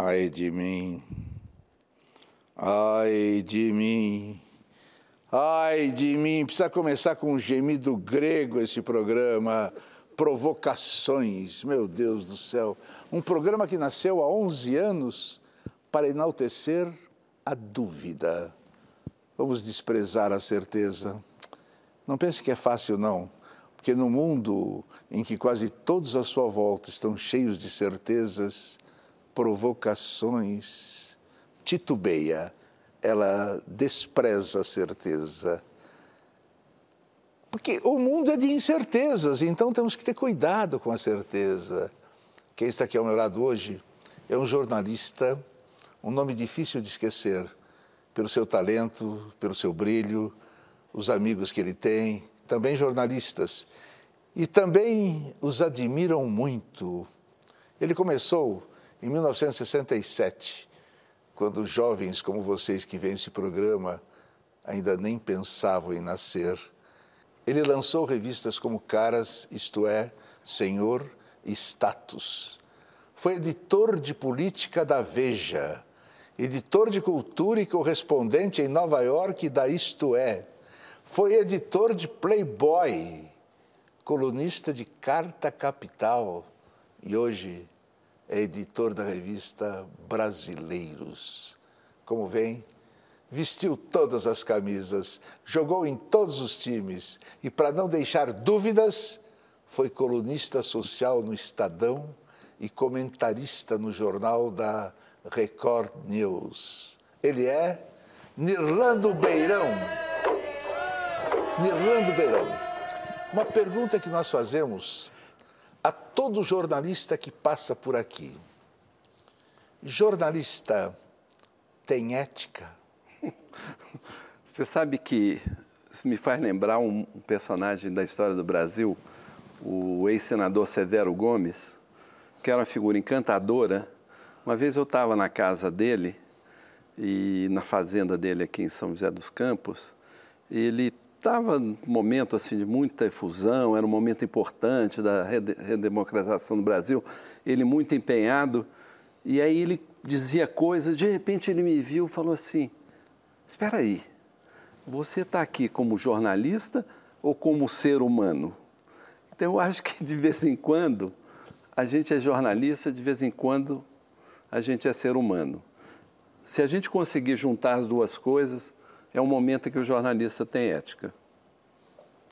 Ai de mim, ai de mim, ai de mim. Precisa começar com um gemido grego esse programa. Provocações, meu Deus do céu. Um programa que nasceu há 11 anos para enaltecer a dúvida. Vamos desprezar a certeza. Não pense que é fácil, não, porque no mundo em que quase todos à sua volta estão cheios de certezas, provocações, titubeia, ela despreza a certeza. Porque o mundo é de incertezas, então temos que ter cuidado com a certeza. Quem está aqui ao meu lado hoje é um jornalista, um nome difícil de esquecer, pelo seu talento, pelo seu brilho, os amigos que ele tem, também jornalistas. E também os admiram muito. Ele começou em 1967, quando jovens como vocês que vêm esse programa ainda nem pensavam em nascer, ele lançou revistas como Caras, Isto É, Senhor e Status. Foi editor de política da Veja, editor de cultura e correspondente em Nova York da Isto É. Foi editor de Playboy, colunista de Carta Capital e hoje é editor da revista Brasileiros. Como vem, vestiu todas as camisas, jogou em todos os times e, para não deixar dúvidas, foi colunista social no Estadão e comentarista no jornal da Record News. Ele é Nirlando Beirão. Nirlando Beirão. Uma pergunta que nós fazemos a todo jornalista que passa por aqui. Jornalista tem ética? Você sabe que isso me faz lembrar um personagem da história do Brasil, o ex-senador Severo Gomes, que era uma figura encantadora. Uma vez eu estava na casa dele e na fazenda dele aqui em São José dos Campos, ele estava num momento assim de muita efusão, era um momento importante da redemocratização do Brasil, ele muito empenhado, e aí ele dizia coisas, de repente ele me viu e falou assim, espera aí, você está aqui como jornalista ou como ser humano? Então eu acho que de vez em quando a gente é jornalista, de vez em quando a gente é ser humano. Se a gente conseguir juntar as duas coisas, é um momento em que o jornalista tem ética.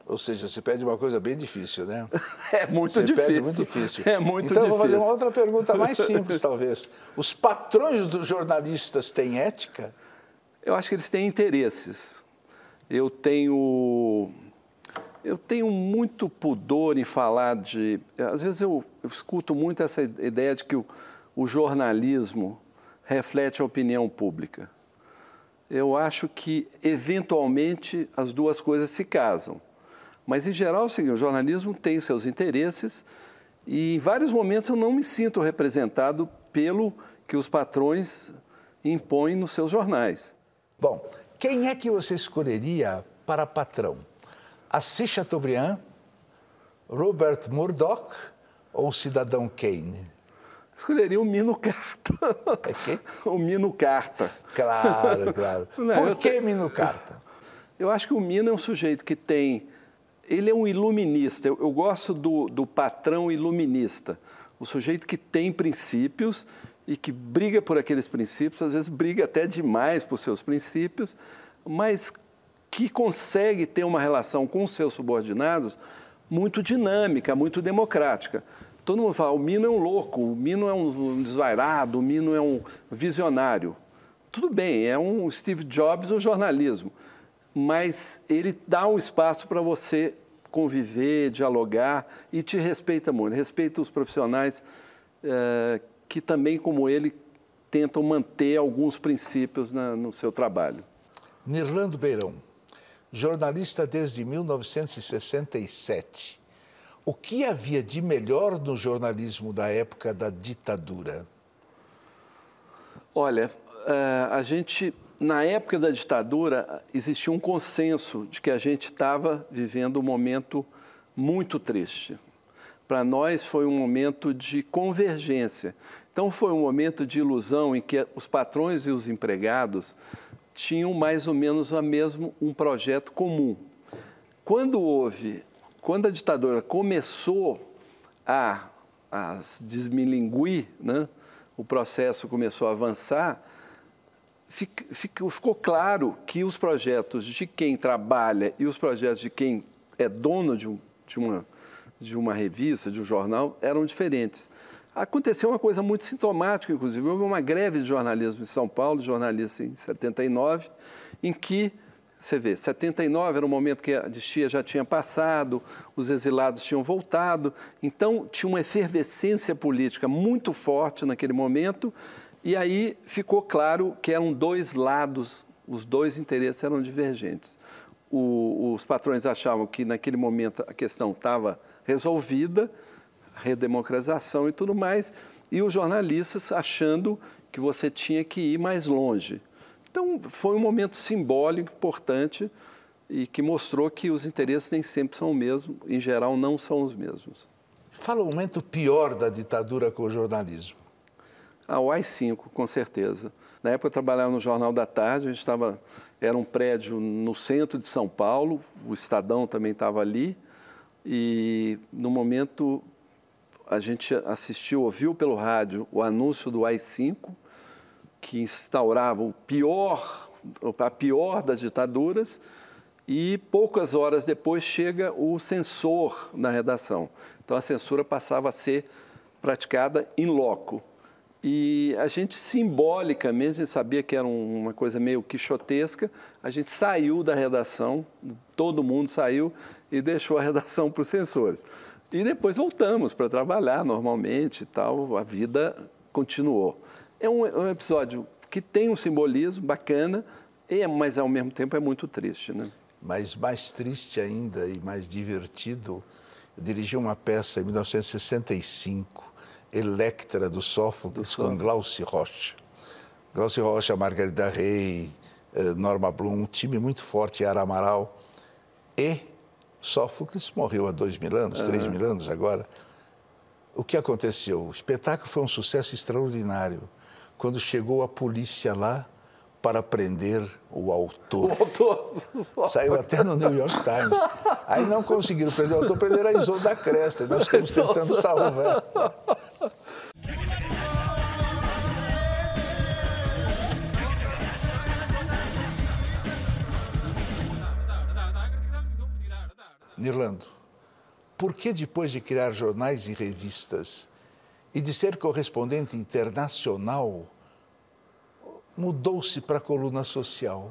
Ou seja, você pede uma coisa bem difícil, né? É muito você difícil. Pede muito difícil. É muito então, difícil. Então, vou fazer uma outra pergunta mais simples, talvez. Os patrões dos jornalistas têm ética? Eu acho que eles têm interesses. Eu tenho, eu tenho muito pudor em falar de. Às vezes eu, eu escuto muito essa ideia de que o, o jornalismo reflete a opinião pública eu acho que, eventualmente, as duas coisas se casam. Mas, em geral, seguinte, o jornalismo tem seus interesses e, em vários momentos, eu não me sinto representado pelo que os patrões impõem nos seus jornais. Bom, quem é que você escolheria para patrão? Assis Chateaubriand, Robert Murdoch ou Cidadão Kane? Escolheria o Mino Carta. É quê? O Mino Carta. Claro, claro. Não, Por que Mino Carta? Eu acho que o Mino é um sujeito que tem. Ele é um iluminista. Eu, eu gosto do, do patrão iluminista. O sujeito que tem princípios e que briga por aqueles princípios, às vezes briga até demais por seus princípios, mas que consegue ter uma relação com seus subordinados muito dinâmica, muito democrática. Todo mundo fala, o Mino é um louco, o Mino é um desvairado, o Mino é um visionário. Tudo bem, é um Steve Jobs do jornalismo, mas ele dá um espaço para você conviver, dialogar e te respeita muito. Respeita os profissionais é, que também, como ele, tentam manter alguns princípios na, no seu trabalho. Nirlando Beirão, jornalista desde 1967 o que havia de melhor no jornalismo da época da ditadura? Olha, eh, a gente, na época da ditadura, existia um consenso de que a gente estava vivendo um momento muito triste. para nós foi um momento de convergência. Então foi um momento de ilusão em que os patrões e os empregados tinham mais ou menos a mesmo um projeto comum. Quando houve, quando a ditadura começou a, a desmilinguir, né, o processo começou a avançar, ficou, ficou claro que os projetos de quem trabalha e os projetos de quem é dono de, um, de uma de uma revista, de um jornal, eram diferentes. Aconteceu uma coisa muito sintomática, inclusive. Houve uma greve de jornalismo em São Paulo, jornalista em 79, em que, você vê, 79 era o momento que a distia já tinha passado, os exilados tinham voltado, então tinha uma efervescência política muito forte naquele momento, e aí ficou claro que eram dois lados, os dois interesses eram divergentes. O, os patrões achavam que naquele momento a questão estava resolvida, redemocratização e tudo mais, e os jornalistas achando que você tinha que ir mais longe. Então, foi um momento simbólico, importante, e que mostrou que os interesses nem sempre são os mesmos, em geral, não são os mesmos. Fala o momento pior da ditadura com o jornalismo. Ah, o AI-5, com certeza. Na época eu trabalhava no Jornal da Tarde, a gente estava, era um prédio no centro de São Paulo, o Estadão também estava ali, e no momento a gente assistiu, ouviu pelo rádio o anúncio do AI-5, que instaurava o pior, a pior das ditaduras, e poucas horas depois chega o censor na redação. Então a censura passava a ser praticada em loco. E a gente simbolicamente, a gente sabia que era uma coisa meio quixotesca, a gente saiu da redação, todo mundo saiu e deixou a redação para os censores. E depois voltamos para trabalhar normalmente e tal, a vida continuou. É um, é um, episódio que tem um simbolismo bacana, é, mas ao mesmo tempo é muito triste. Né? Mas mais triste ainda e mais divertido, eu dirigi uma peça em 1965 Electra do Sófocles do com Glauci Rocha. Glauci Rocha, Margarida Rey, eh, Norma Blum, um time muito forte, Ara Amaral. E Sófocles morreu há dois mil anos, uhum. três mil anos agora. O que aconteceu? O espetáculo foi um sucesso extraordinário. Quando chegou a polícia lá para prender o autor. O autor Saiu até no New York Times. Aí não conseguiram prender o autor, prenderam a Isolda Cresta. E nós ficamos tentando salvar. Nirlando, por que depois de criar jornais e revistas e de ser correspondente internacional, mudou-se para a coluna social?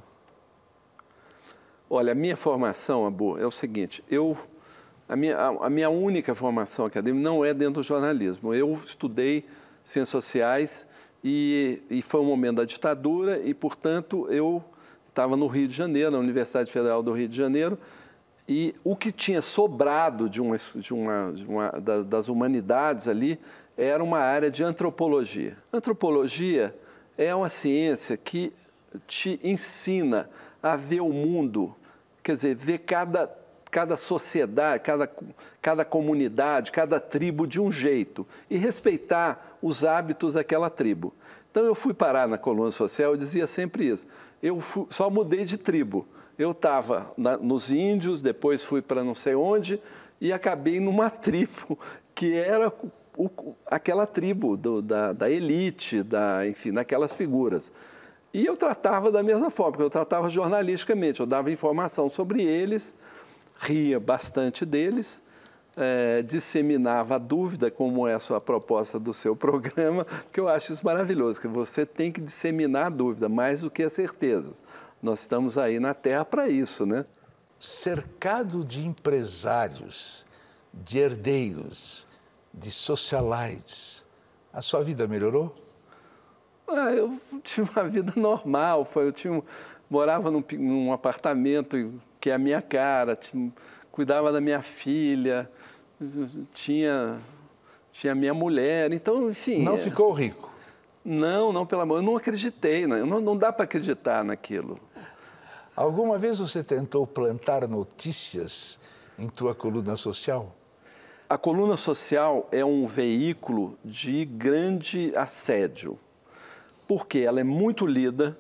Olha, a minha formação, Abu, é o seguinte, eu, a, minha, a, minha única formação acadêmica não é dentro do jornalismo. Eu estudei ciências sociais e, e foi um momento da ditadura e, portanto, eu estava no Rio de Janeiro, na Universidade Federal do Rio de Janeiro, e o que tinha sobrado de uma, de uma, de uma das humanidades ali era uma área de antropologia. Antropologia é uma ciência que te ensina a ver o mundo, quer dizer, ver cada, cada sociedade, cada, cada comunidade, cada tribo de um jeito e respeitar os hábitos daquela tribo. Então eu fui parar na coluna social, eu dizia sempre isso. Eu fui, só mudei de tribo eu estava nos índios, depois fui para não sei onde e acabei numa tribo que era o, aquela tribo do, da, da, elite, da, enfim, daquelas figuras. E eu tratava da mesma forma, porque eu tratava jornalisticamente, eu dava informação sobre eles, ria bastante deles, é, disseminava a dúvida, como é a sua proposta do seu programa, que eu acho isso maravilhoso, que você tem que disseminar a dúvida mais do que as certezas. Nós estamos aí na Terra para isso, né? Cercado de empresários, de herdeiros, de socialites, a sua vida melhorou? Ah, eu tive uma vida normal. Foi, eu tinha, morava num, num apartamento que é a minha cara, tinha, cuidava da minha filha, tinha tinha minha mulher, então, enfim. Não é... ficou rico? Não, não, pelo amor, eu não acreditei, né? não, não dá para acreditar naquilo. Alguma vez você tentou plantar notícias em tua coluna social? A coluna social é um veículo de grande assédio, porque ela é muito lida.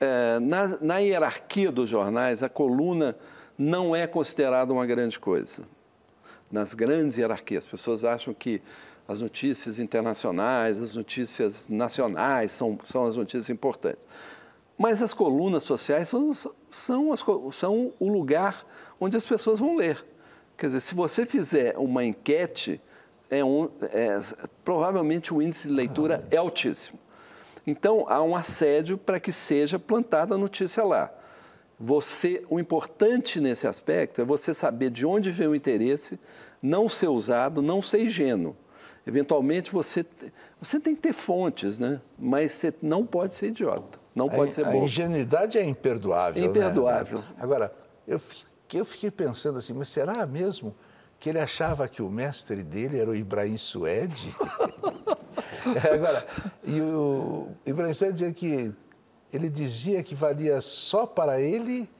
É, na, na hierarquia dos jornais, a coluna não é considerada uma grande coisa. Nas grandes hierarquias, as pessoas acham que as notícias internacionais, as notícias nacionais são, são as notícias importantes. Mas as colunas sociais são, são, as, são o lugar onde as pessoas vão ler. Quer dizer, se você fizer uma enquete, é um, é, provavelmente o índice de leitura é altíssimo. Então, há um assédio para que seja plantada a notícia lá. Você, o importante nesse aspecto é você saber de onde vem o interesse, não ser usado, não ser ingênuo. Eventualmente você, você tem que ter fontes, né? mas você não pode ser idiota, não pode a, ser bobo. A ingenuidade é imperdoável. Imperdoável. Né? Agora, eu que eu fiquei pensando assim, mas será mesmo que ele achava que o mestre dele era o Ibrahim Suede? Agora, e o Ibrahim Suede dizia que ele dizia que valia só para ele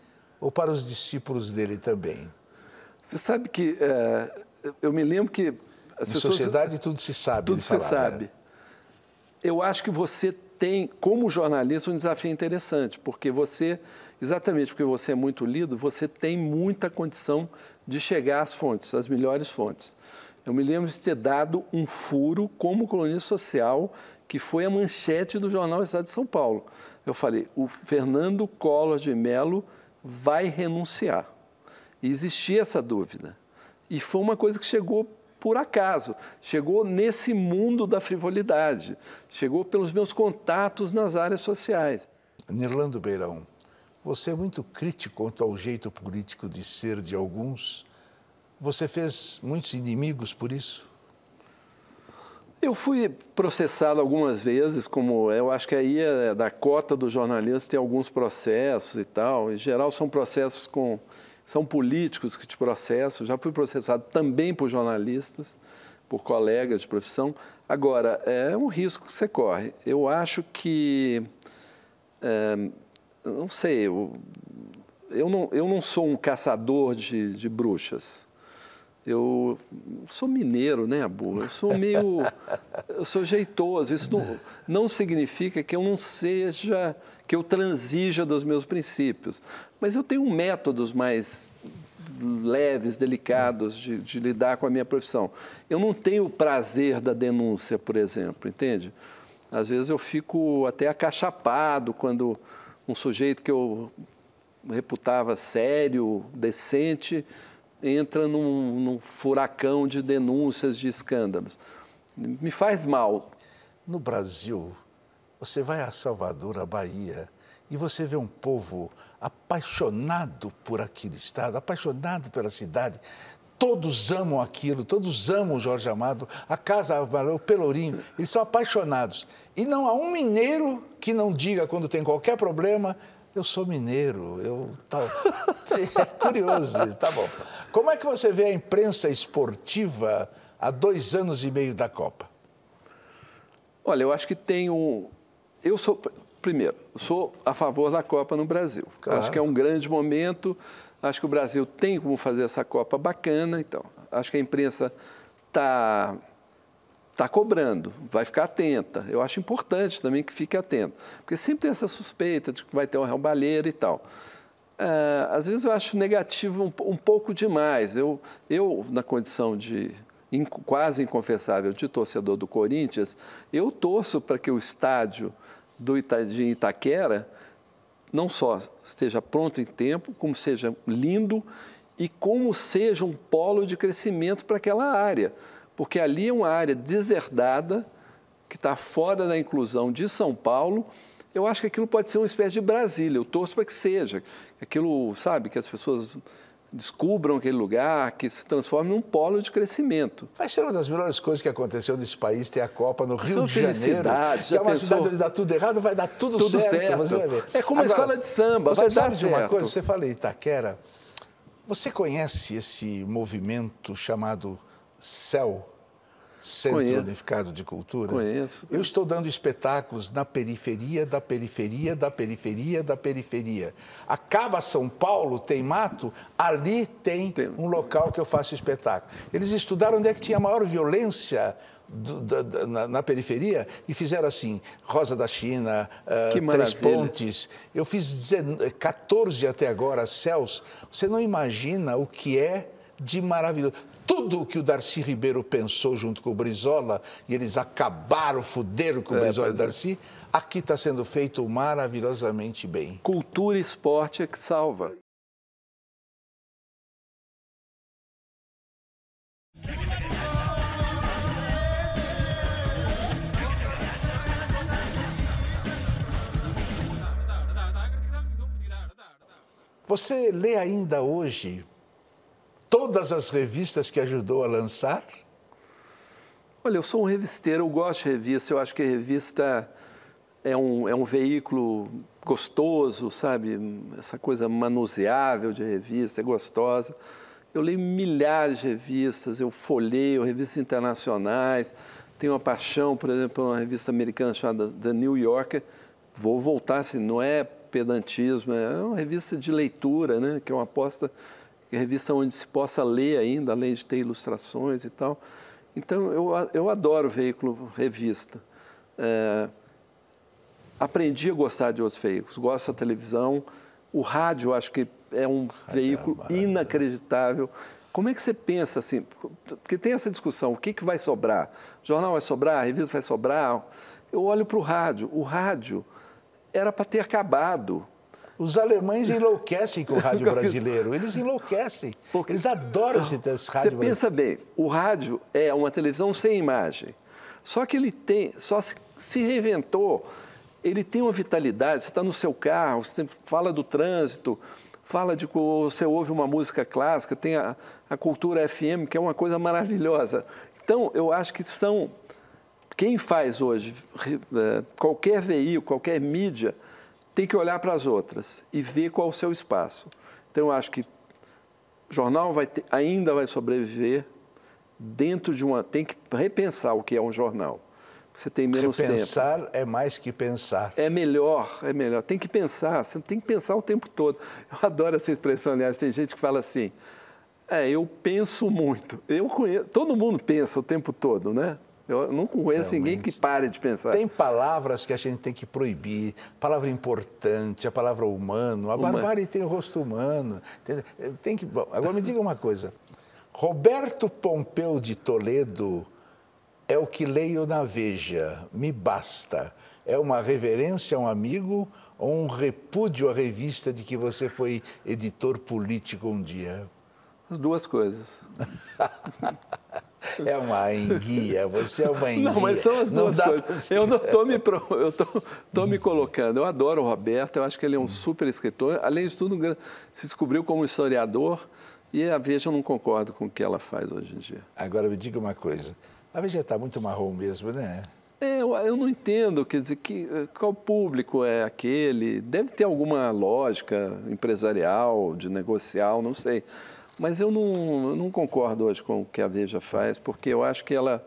ou para os discípulos dele também? Você sabe que é, eu me lembro que as Na pessoas, sociedade tudo se sabe. Tudo se sabe. Né? Eu acho que você tem, como jornalista, um desafio interessante, porque você Exatamente porque você é muito lido, você tem muita condição de chegar às fontes, às melhores fontes. Eu me lembro de ter dado um furo como colunista social, que foi a manchete do jornal Estado de São Paulo. Eu falei: o Fernando Collor de Mello vai renunciar. E existia essa dúvida. E foi uma coisa que chegou por acaso, chegou nesse mundo da frivolidade, chegou pelos meus contatos nas áreas sociais. Nirlando Beirão, você é muito crítico quanto ao jeito político de ser de alguns. Você fez muitos inimigos por isso? Eu fui processado algumas vezes, como eu acho que aí é da cota do jornalista tem alguns processos e tal. Em geral são processos com são políticos que te processam. Já fui processado também por jornalistas, por colegas de profissão. Agora é um risco que você corre. Eu acho que é, não sei, eu, eu, não, eu não sou um caçador de, de bruxas. Eu sou mineiro, né, Abu? Eu sou meio. eu sou jeitoso. Isso não, não significa que eu não seja. que eu transija dos meus princípios. Mas eu tenho métodos mais leves, delicados de, de lidar com a minha profissão. Eu não tenho o prazer da denúncia, por exemplo, entende? Às vezes eu fico até acachapado quando um sujeito que eu reputava sério, decente, entra num, num furacão de denúncias, de escândalos. Me faz mal. No Brasil, você vai a Salvador, a Bahia, e você vê um povo apaixonado por aquele estado, apaixonado pela cidade. Todos amam aquilo, todos amam o Jorge Amado, a Casa o Pelourinho, eles são apaixonados. E não há um mineiro que não diga quando tem qualquer problema, eu sou mineiro, eu tal. É curioso, tá bom. Como é que você vê a imprensa esportiva há dois anos e meio da Copa? Olha, eu acho que tem um. Eu sou, primeiro, sou a favor da Copa no Brasil. Claro. Acho que é um grande momento. Acho que o Brasil tem como fazer essa Copa bacana. Então, acho que a imprensa está tá cobrando, vai ficar atenta. Eu acho importante também que fique atento, porque sempre tem essa suspeita de que vai ter um roubalheiro e tal. É, às vezes eu acho negativo um, um, pouco demais. Eu, eu, na condição de in, quase inconfessável de torcedor do Corinthians, eu torço para que o estádio do Ita, de Itaquera não só esteja pronto em tempo, como seja lindo e como seja um polo de crescimento para aquela área. Porque ali é uma área deserdada, que está fora da inclusão de São Paulo. Eu acho que aquilo pode ser uma espécie de Brasília. Eu torço para que seja. Aquilo, sabe, que as pessoas descubram aquele lugar, que se transforme num polo de crescimento. Vai ser uma das melhores coisas que aconteceu nesse país ter a Copa no Rio São de Janeiro. Que é uma pensou... cidade onde dá tudo errado, vai dar tudo, tudo certo, certo. Você vai ver. É como Agora, a escola de samba, você vai sabe dar de uma certo. coisa? Você fala Itaquera. Você conhece esse movimento chamado CEL? Centro Conheço. Unificado de Cultura? Conheço. Eu estou dando espetáculos na periferia da periferia da periferia da periferia. Acaba São Paulo, tem mato, ali tem, Tem. um local que eu faço espetáculo. Eles estudaram onde é que tinha maior violência do- da- da- na, na periferia e fizeram assim, Rosa da China, Que Três. Pontes. Eu fiz 19 14 até agora, céus. Você não imagina o que é de maravilhoso. Tudo o que o Darcy Ribeiro pensou junto com o Brizola, e eles acabaram, fuderam com o É, Brizola e o é. Darcy, aqui está sendo feito maravilhosamente bem. Cultura e esporte é que salva. Você lê ainda hoje todas as revistas que ajudou a lançar? Olha, eu sou um revisteiro, eu gosto de revista, eu acho que a revista é um, é um veículo gostoso, sabe? Essa coisa manuseável de revista, é gostosa. Eu leio milhares de revistas, eu folheio revistas internacionais, tenho uma paixão, por exemplo, por uma revista americana chamada The New Yorker. Vou voltar, assim, não é pedantismo, é uma revista de leitura, né? que é uma aposta, é revista onde se possa ler ainda, além de ter ilustrações e tal. Então, eu, eu adoro veículo revista. É, aprendi a gostar de outros veículos, gosto da televisão. O rádio, acho que é um veículo maravilhoso. inacreditável. Como é que você pensa assim? Porque tem essa discussão: o que, que vai sobrar? O jornal vai sobrar? A revista vai sobrar? Eu olho para o rádio. O rádio era para ter acabado. Os alemães enlouquecem com o rádio brasileiro. Eles enlouquecem. Porque- Eles adoram esse, esse rádio Você pensa bem, o rádio é uma televisão sem imagem. Só que ele tem, só se, reinventou. Ele tem uma vitalidade. Você está no seu carro, você fala do trânsito, fala de você ouve uma música clássica, tem a, a cultura FM, que é uma coisa maravilhosa. Então, eu acho que são quem faz hoje eh, qualquer veículo, qualquer mídia, tem que olhar para as outras e ver qual é o seu espaço. Então, eu acho que o jornal vai ter- ainda vai sobreviver dentro de uma. Tem que repensar o que é um jornal. Você tem menos tempo. Pensar é mais que pensar. É melhor, é melhor. Tem que pensar, você tem que pensar o tempo todo. Eu adoro essa expressão, aliás, tem gente que fala assim, é, eu penso muito. Eu conheço, todo mundo pensa o tempo todo, né? Eu não conheço ninguém que Realmente. pare de pensar. Tem palavras que a gente tem que proibir, palavra importante, a palavra humano, a Humano. barbárie tem o rosto humano. Tem, tem que, bom, agora me diga uma coisa. Roberto Pompeu de Toledo é o que leio na Veja, me basta. É uma reverência a um amigo ou um repúdio à revista de que você foi editor político um dia? As duas coisas. É uma enguia, você é uma enguia. Não, mas são as duas pra coisas. Eu não estou me, pro- eu tô, tô me colocando. Eu adoro o Roberto, eu acho que ele é Hum. um super escritor. Além de tudo, se descobriu como historiador. E a Veja eu não concordo com o que ela faz hoje em dia. Agora me diga uma coisa. A Veja está muito marrom mesmo, né? É, eu, eu não entendo, quer dizer, que, eh, qual público é aquele? Deve ter alguma lógica empresarial, de negocial, não sei. Mas eu não, não concordo hoje com o que a Veja faz, porque eu acho que ela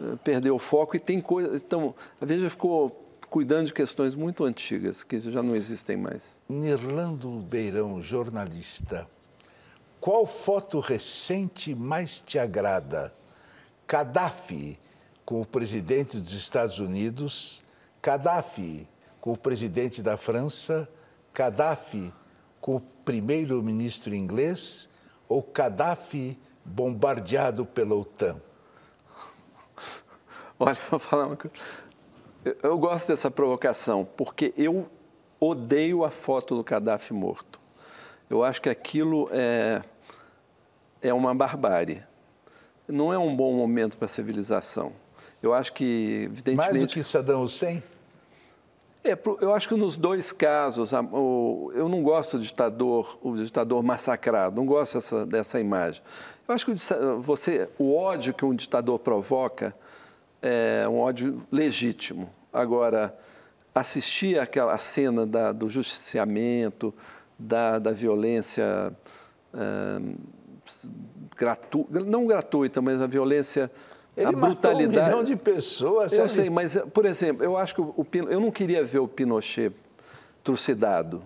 eh, perdeu o foco e tem coisa. Então, a Veja ficou cuidando de questões muito antigas, que já não existem mais. Nirlando Beirão, jornalista. Qual foto recente mais te agrada? Gaddafi com o presidente dos Estados Unidos, Gaddafi com o presidente da França, Gaddafi com o primeiro-ministro inglês ou Gaddafi bombardeado pela OTAN? Olha, vou falar uma coisa. Eu- gosto dessa provocação, porque eu odeio a foto do Gaddafi morto. Eu acho que aquilo é, é uma barbárie. Não é um bom momento para a civilização. Eu acho que, evidentemente. Mais do que Saddam Hussein? É, eu acho que nos dois casos, eu não gosto do ditador, o ditador massacrado, não gosto dessa, dessa imagem. Eu acho que o, você, o ódio que um ditador provoca é um ódio legítimo. Agora, assistir aquela cena da- do justiciamento, da, da violência ah, gratu, não gratuita, mas a violência Ele a brutalidade. Um milhão de pessoas. Eu sei, mas, por exemplo, eu acho que o, eu não queria ver o Pinochet trucidado.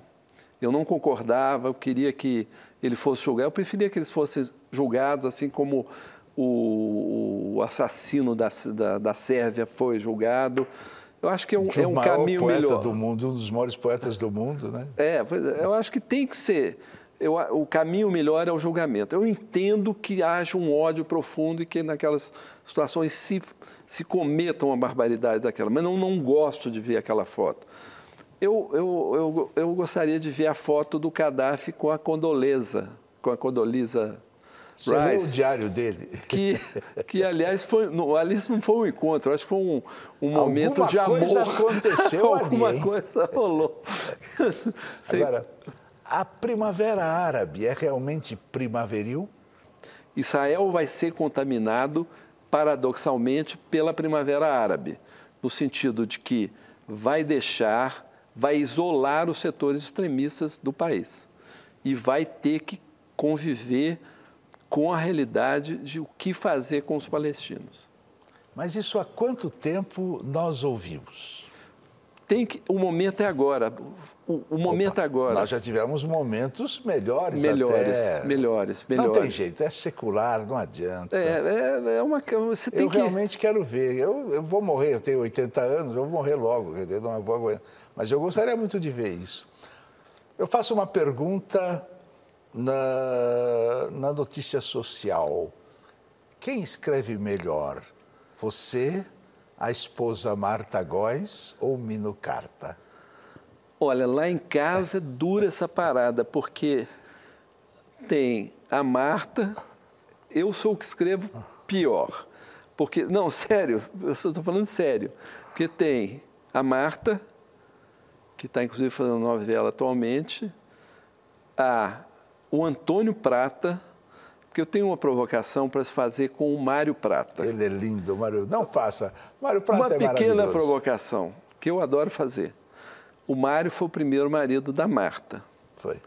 Eu não concordava, eu queria que ele fosse julgado. Eu preferia que eles fossem julgados, assim como o, o assassino da, da, da, Sérvia foi julgado. Eu acho que é um, é um caminho poeta melhor. do mundo, um dos maiores poetas do mundo, né? É, é eu acho que tem que ser eu, o caminho melhor é o julgamento. Eu entendo que haja um ódio profundo e que naquelas situações se, se cometam uma barbaridade daquela, mas eu não gosto de ver aquela foto. Eu, eu, eu, eu gostaria de ver a foto do Gaddafi com a Condoleza, com a Condolisa você Rice, o diário dele? Que, que aliás, foi, não, aliás, não foi um encontro, acho que foi um, um momento de amor. Alguma coisa aconteceu Alguma ali, coisa rolou. Agora, a primavera árabe é realmente primaveril? Israel vai ser contaminado, paradoxalmente, pela primavera árabe, no sentido de que vai deixar, vai isolar os setores extremistas do país e vai ter que conviver com a realidade de o que fazer com os palestinos. Mas isso há quanto tempo nós ouvimos? Tem que, o momento é agora. O, o momento Opa, é agora. Nós já tivemos momentos melhores melhores, até. melhores, melhores. Não tem jeito, é secular, não adianta. É, é, é uma você tem eu que... realmente quero ver. Eu, eu vou morrer, eu tenho 80 anos, eu vou morrer logo, eu não vou aguentar. Mas eu gostaria muito de ver isso. Eu faço uma pergunta na, na notícia social. Quem escreve melhor? Você a esposa Marta Góes ou Mino Carta? Olha, lá em casa dura essa parada, porque tem a Marta, eu sou o que escrevo pior. Porque, não, sério, eu estou falando sério. Porque tem a Marta, que está inclusive fazendo novela atualmente, a, o Antônio Prata, porque eu tenho uma provocação para se fazer com o Mário Prata. Ele é lindo, Mário. Não faça. Mário Prata uma é Uma pequena provocação que eu adoro fazer. O Mário foi o primeiro marido da Marta. Foi.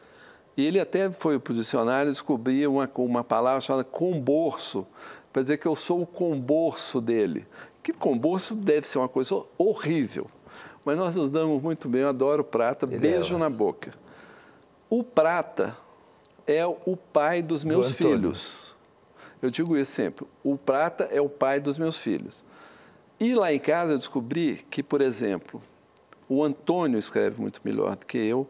E ele até foi para o dicionário descobrir uma, uma palavra chamada comborço, para dizer que eu sou o comborço dele. Que comborço deve ser uma coisa horrível. Mas nós nos damos muito bem, eu adoro Prata, ele beijo é, na boca. O Prata é o pai dos meus do filhos. Eu digo isso sempre. O prata é o pai dos meus filhos. E lá em casa eu descobri que, por exemplo, o Antônio escreve muito melhor do que eu,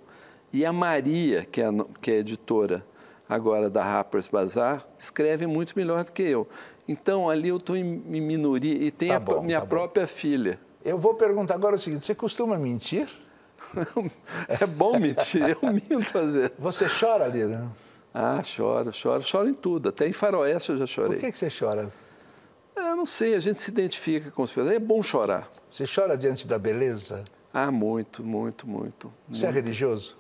e a Maria, que é, que é editora agora da Harper's Bazaar, escreve muito melhor do que eu. Então ali eu estou em, minoria e tem tá a bom, minha tá própria filha. Eu vou perguntar agora o seguinte: você costuma mentir? é bom mentir, eu minto às vezes. Você chora, Lira? Ah, choro, choro. Choro em tudo. Até em faroeste eu já chorei. Por que, que você chora? Ah, não sei, a gente se identifica com os pessoas. É bom chorar. Você chora diante da beleza? Ah, muito, muito, muito. Você é muito. é religioso?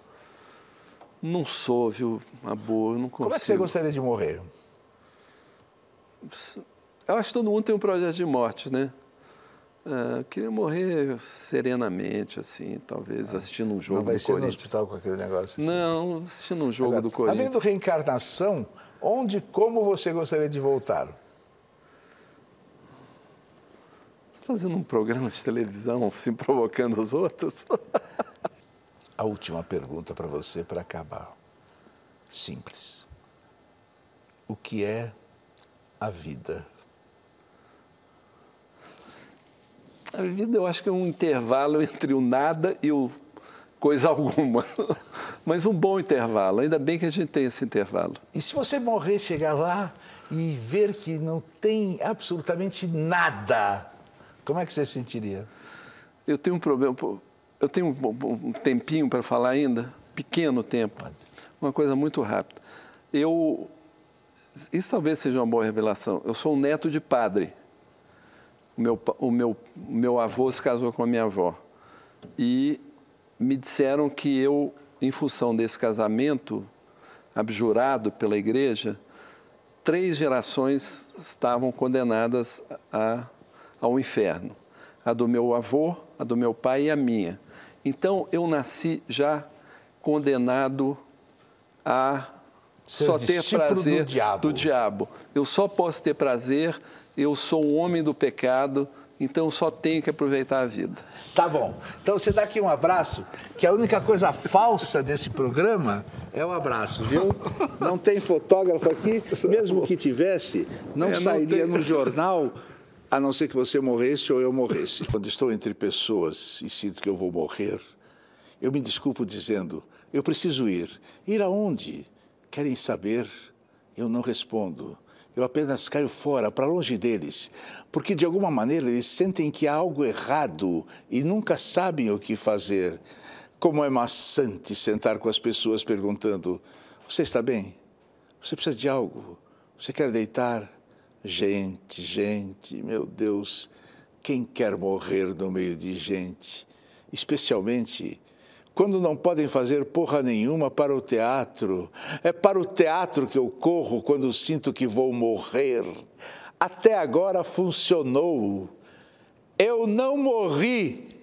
Não sou, viu, Amor, eu não consigo. Como é que você gostaria de morrer? Eu acho que todo mundo tem um projeto de morte, né? Ah, queria morrer serenamente, assim, talvez ah, assistindo um jogo não vai do ser Corinthians. no hospital com aquele negócio? Assim. Não, assistindo um jogo Agora, do Corinthians. Havendo reencarnação, onde e como você gostaria de voltar? Fazendo um programa de televisão, assim, provocando os outros. A última pergunta para você, para acabar. Simples. O que é a vida? A vida eu acho que é um intervalo entre o nada e o coisa alguma. Mas um bom intervalo. Ainda bem que a gente tem esse intervalo. E se você morrer, chegar lá e ver que não tem absolutamente nada, como é que você sentiria? Eu tenho um problema. Eu tenho um tempinho para falar ainda, pequeno tempo. Uma coisa muito rápida. Eu. Isso talvez seja uma boa revelação. Eu sou um neto de padre. O meu, o meu, meu avô se casou com a minha avó. E me disseram que eu, em função desse casamento abjurado pela igreja, três gerações estavam condenadas a, ao inferno: a do meu avô, a do meu pai e a minha. Então eu nasci já condenado a Ser só ter prazer do diabo. do diabo. Eu só posso ter prazer eu sou um homem do pecado, então só tenho que aproveitar a vida. Tá bom. Então você dá aqui um abraço, que a única coisa falsa desse programa é o abraço, viu? Não tem fotógrafo aqui, mesmo que tivesse, não é, sairia não no jornal, a não ser que você morresse ou eu morresse. Quando estou entre pessoas e sinto que eu vou morrer, eu me desculpo dizendo: eu preciso ir. Ir aonde? Querem saber? Eu não respondo. Eu apenas caio fora, para longe deles, porque de alguma maneira eles sentem que há algo errado e nunca sabem o que fazer. Como é maçante sentar com as pessoas perguntando: Você está bem? Você precisa de algo? Você quer deitar? Gente, gente, meu Deus, quem quer morrer no meio de gente? Especialmente quando não podem fazer porra nenhuma para o teatro. É para o teatro que eu corro quando sinto que vou morrer. Até agora funcionou. Eu não morri.